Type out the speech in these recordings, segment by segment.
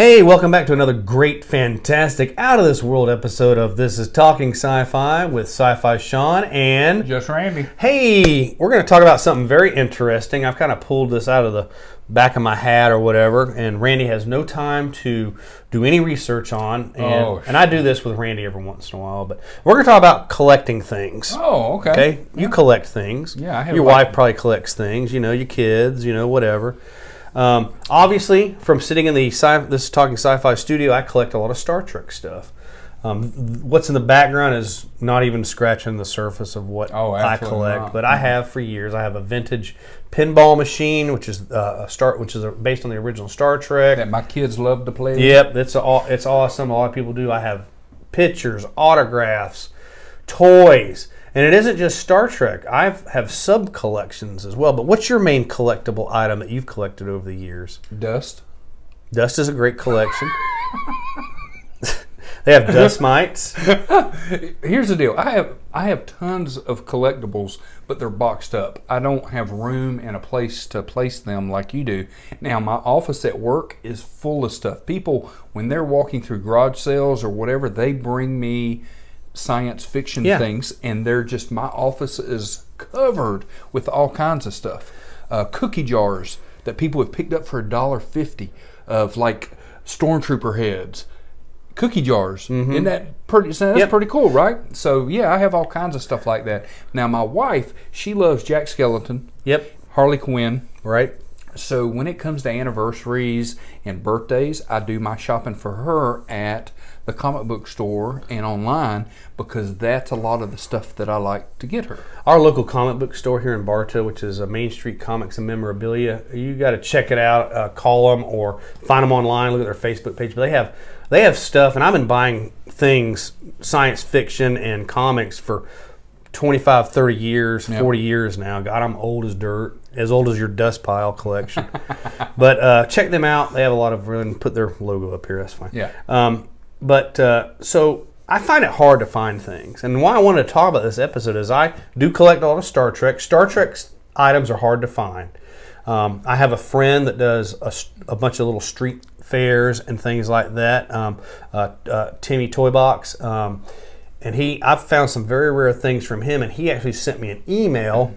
Hey, welcome back to another great, fantastic, out of this world episode of This is Talking Sci Fi with Sci Fi Sean. And Just Randy. hey, we're going to talk about something very interesting. I've kind of pulled this out of the back of my hat or whatever, and Randy has no time to do any research on. And, Oh, and I do this with Randy every once in a while, but we're going to talk about collecting things. Oh, okay. Okay, you collect things. Yeah, I have Your wife probably collects things. You know, your kids. You know, whatever. Um, obviously, from sitting in the sci- this is talking sci-fi studio, I collect a lot of Star Trek stuff. Um, what's in the background is not even scratching the surface of what Oh, I collect, not. but I have for years. I have a vintage pinball machine, which is uh, a start, which is a, based on the original Star Trek. That my kids love to play. Yep, it's all it's awesome. A lot of people do. I have pictures, autographs, toys, and it isn't just Star Trek. I have sub collections as well. But what's your main collectible item that you've collected over the years? Dust. Dust is a great collection. they have dust mites. Here's the deal. I have I have tons of collectibles, but they're boxed up. I don't have room and a place to place them like you do. Now my office at work is full of stuff. People when they're walking through garage sales or whatever, they bring me science fiction Yeah. things, and they're just my office is covered with all kinds of stuff. Uh, cookie jars that people have picked up for a dollar fifty of like stormtrooper heads cookie jars. Isn't that pretty? so That's Yep. pretty cool, right? So yeah, I have all kinds of stuff like that. Now my wife, she loves Jack Skellington, Yep. Harley Quinn. Right. So when it comes to anniversaries and birthdays, I do my shopping for her at the comic book store and online because that's a lot of the stuff that I like to get her. Our local comic book store here in Bartow, which is a Main Street Comics and Memorabilia, you got to check it out. Uh, call them or find them online. Look at their Facebook page. But they have they have stuff, and I've been buying things, science fiction and comics for 25, 30 years, 40 years now. God, I'm old as dirt, as old as your dust pile collection. but uh, check them out. They have a lot of really put their logo up here. That's fine. Yeah. Um, but uh, so I find it hard to find things, and why I wanted to talk about this episode is I do collect a lot of Star Trek. Star Trek items are hard to find. Um, I have a friend that does a bunch of little street fairs and things like that. Um, uh, uh, Timmy Toy Box, um, and he I've found some very rare things from him, and he actually sent me an email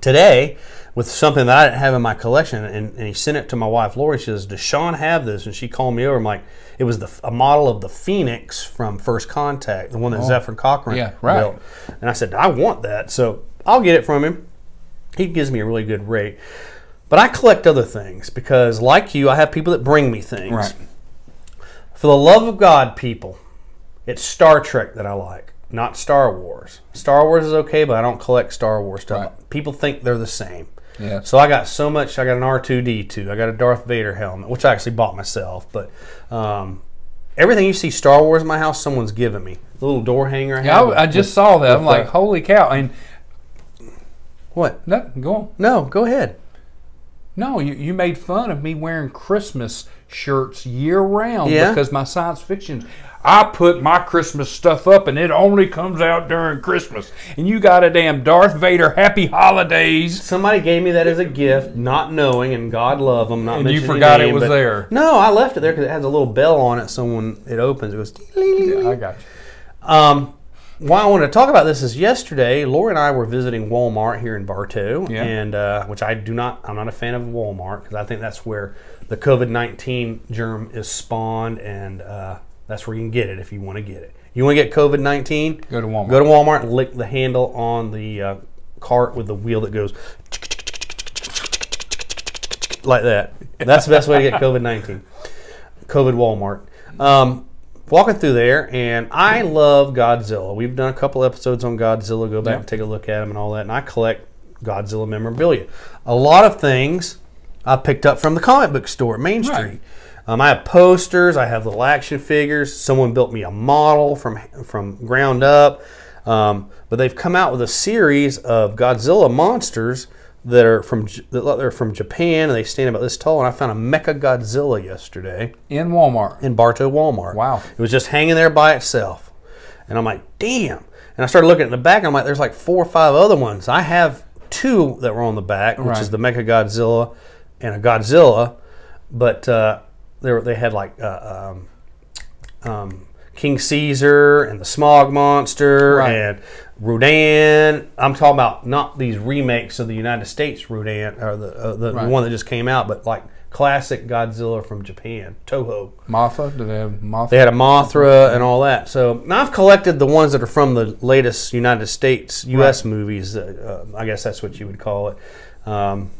today with something that I didn't have in my collection, and, and he sent it to my wife Lori. She says, "Does Sean have this?" And she called me over. I'm like, "It was the a model of the Phoenix from First Contact, the one that oh. Zefram Cochrane Yeah, right. built." And I said, "I want that, so I'll get it from him." He gives me a really good rate, but I collect other things because, like you, I have people that bring me things. Right. For the love of God, people, it's Star Trek that I like, not Star Wars. Star Wars is okay, but I don't collect Star Wars stuff. Right. People think they're the same. Yeah. So I got so much. I got an R2D2. I got a Darth Vader helmet, which I actually bought myself. But um, everything you see Star Wars in my house, someone's given me. The little door hanger I Yeah. I, I just saw that. I'm like, uh, holy cow! And what? no, go on. No, go ahead. No, you, you made fun of me wearing Christmas shirts year round Yeah. because my science fiction. I put my Christmas stuff up and it only comes out during Christmas. And you got a damn Darth Vader Happy Holidays. Somebody gave me that as a gift, not knowing, and God love them. Not And you forgot name, it was there. No, I left it there because it has a little bell on it. So when it opens, it goes. I got you. Um, why I wanted to talk about this is yesterday, Laura and I were visiting Walmart here in Bartow, Yeah. and uh, which I do not, I'm not a fan of Walmart because I think that's where the COVID 19 germ is spawned, and uh, that's where you can get it if you want to get it. You want to get COVID 19? Go to Walmart. Go to Walmart and lick the handle on the uh, cart with the wheel that goes like that. That's the best way to get COVID 19. COVID Walmart. Um, walking through there, and I love Godzilla. We've done a couple episodes on Godzilla. Go back and take a look at them and all that. And I collect Godzilla memorabilia. A lot of things I picked up from the comic book store at Main Street. Right. Um, I have posters. I have little action figures. Someone built me a model from from ground up. Um, but they've come out with a series of Godzilla monsters that are from that are from Japan, and they stand about this tall. And I found a Mecha Godzilla yesterday In Walmart. in Bartow Walmart. Wow. It was just hanging there by itself. And I'm like, damn. And I started looking at the back, and I'm like, there's like four or five other ones. I have two that were on the back, which Right. is the Mecha Godzilla and a Godzilla. But uh, they were, they had like uh, um, um, King Caesar and the Smog Monster Right. and Rodan. I'm talking about not these remakes of the United States Rodan or the uh, the Right. one that just came out, but like classic Godzilla from Japan, Toho. Mothra? Do they have Mothra? They had a Mothra and all that. So I've collected the ones that are from the latest United States U.S. movies. Uh, uh, I guess that's what you would call it, um,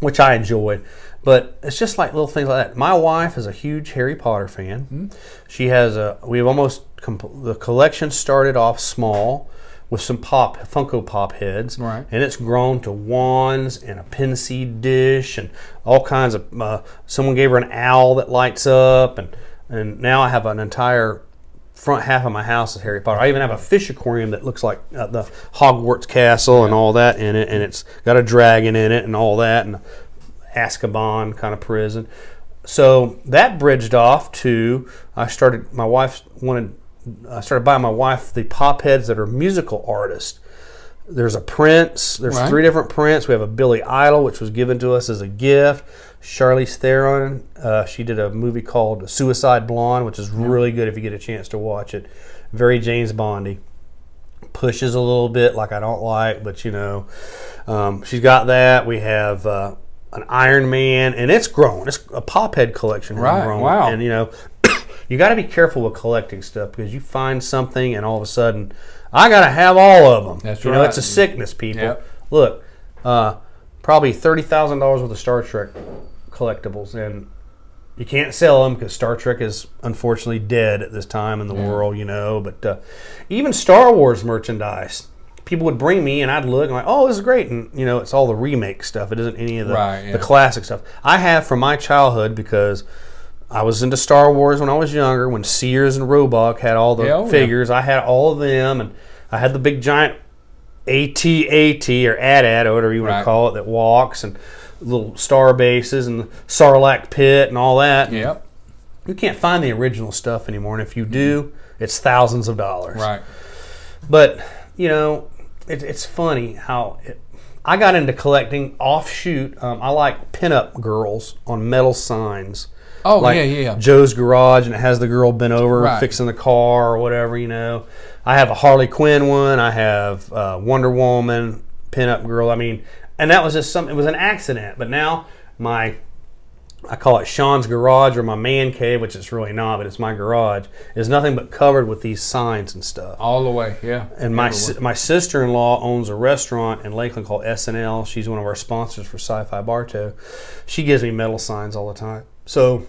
which I enjoyed. But it's just like little things like that. My wife is a huge Harry Potter fan. She has a. We've almost the collection started off small with some pop Funko Pop heads, Right. and it's grown to wands and a Pensieve dish and all kinds of. Uh, someone gave her an owl that lights up, and and now I have an entire front half of my house is Harry Potter. I even have a fish aquarium that looks like uh, the Hogwarts castle and all that in it, and it's got a dragon in it and all that, and Azkaban kind of prison. So that bridged off to I started. My wife wanted. I started buying my wife the pop heads that are musical artists. There's a Prince. There's Right. three different Prince. We have a Billy Idol, which was given to us as a gift. Charlize Theron. Uh, she did a movie called Suicide Blonde, which is really good if you get a chance to watch it. Very James Bondy. Pushes a little bit, like I don't like, but you know, um, she's got that. We have uh, an Iron Man, and it's grown. It's a pop head collection. Right, grown. wow. And you know, you got to be careful with collecting stuff because you find something, and all of a sudden, I got to have all of them. That's you know, it's a sickness, people. Yep. Look, uh, probably thirty thousand dollars worth of Star Trek collectibles, and you can't sell them because Star Trek is unfortunately dead at this time in the world, you know. But uh, even Star Wars merchandise, people would bring me, and I'd look and I'm like, oh, this is great, and you know, it's all the remake stuff. It isn't any of the Right, yeah. the classic stuff. I have from my childhood because. I was into Star Wars when I was younger. When Sears and Roebuck had all the Yeah, oh, yeah. figures, I had all of them, and I had the big giant AT-AT or AT-AT or whatever you want Right. to call it that walks and little star bases and the Sarlacc pit and all that. Yep. You can't find the original stuff anymore, and if you do, it's thousands of dollars. Right. But you know, it, it's funny how it, I got into collecting offshoot. Um, I like pinup girls on metal signs. Oh, like yeah, yeah, yeah. Joe's Garage, and it has the girl bent over Right. fixing the car or whatever. You know, I have a Harley Quinn one. I have uh, Wonder Woman pinup girl. I mean, and that was just something. It was an accident. But now my I call it Sean's garage or my man cave, which it's really not, but it's my garage. Is nothing but covered with these signs and stuff. All the way. Yeah. And my si- my sister in law owns a restaurant in Lakeland called SNL. She's one of our sponsors for Sci-Fi Bartow. She gives me metal signs all the time. So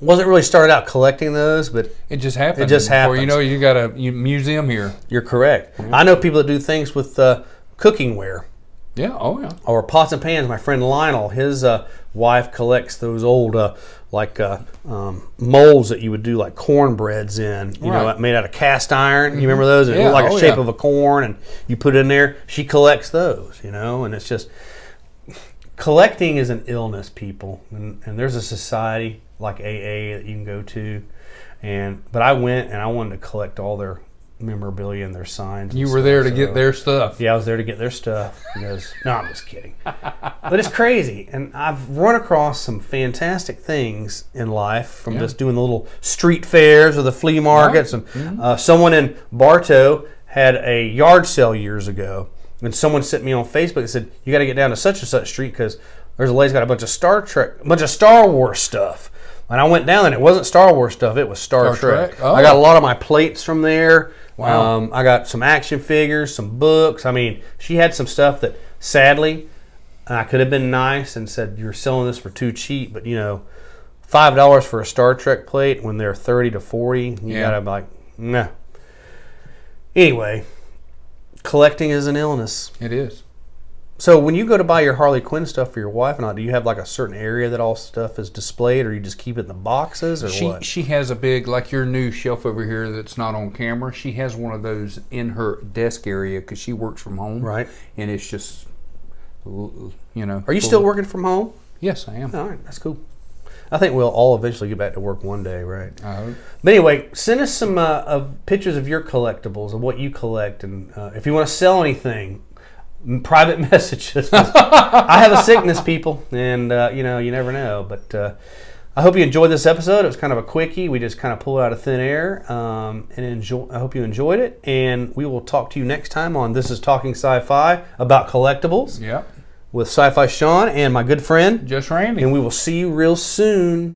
wasn't really started out collecting those, but It just happened. It just Before you know, you got a museum here. you're correct. I know people that do things with uh, cooking ware Yeah. Oh yeah. or pots and pans. My friend Lionel, his uh, wife collects those old uh, like uh, um, molds that you would do like cornbreads in. You know, made out of cast iron. You remember those? It Yeah, like a oh, shape yeah. of a corn, and you put it in there. She collects those. You know, and it's just collecting is an illness, people, and, and there's a society like AA that you can go to, and but I went and I wanted to collect all their memorabilia and their signs. You were stuff, there to so- get their stuff. yeah, I was there to get their stuff. Because no, I'm just kidding. But it's crazy, and I've run across some fantastic things in life from Yeah. just doing the little street fairs or the flea markets. And Mm-hmm. uh, someone in Bartow had a yard sale years ago, and someone sent me on Facebook and said, "You got to get down to such and such street because there's a lady's got a bunch of Star Trek, a bunch of Star Wars stuff." And I went down, and it wasn't Star Wars stuff; it was Star, Star Trek. Trek? Oh. I got a lot of my plates from there. Wow. Um, I got some action figures, some books. I mean, she had some stuff that sadly I could have been nice and said you're selling this for too cheap, but you know, five dollars for a Star Trek plate when they're thirty to forty, you Yeah. gotta be like, nah. Anyway, collecting is an illness. It is. So when you go to buy your Harley Quinn stuff for your wife and I, do you have like a certain area that all stuff is displayed, or you just keep it in the boxes, or She what? she has a big like your new shelf over here that's not on camera. She has one of those in her desk area because she works from home. Right. And it's just, you know. Are you still of- working from home? Yes, I am. All right, that's cool. I think we'll all eventually get back to work one day, right? But anyway, send us some uh, of pictures of your collectibles and what you collect, and uh, if you want to sell anything, private messages. I have a sickness, people, and uh, you know you never know. But uh, I hope you enjoyed this episode. It was kind of a quickie. We just kind of pulled out of thin air, um, and enjoy. I hope you enjoyed it, and we will talk to you next time on This Is Talking Sci-Fi about collectibles. Yeah with Sci Fi Sean and my good friend, Just Randy. And we will see you real soon.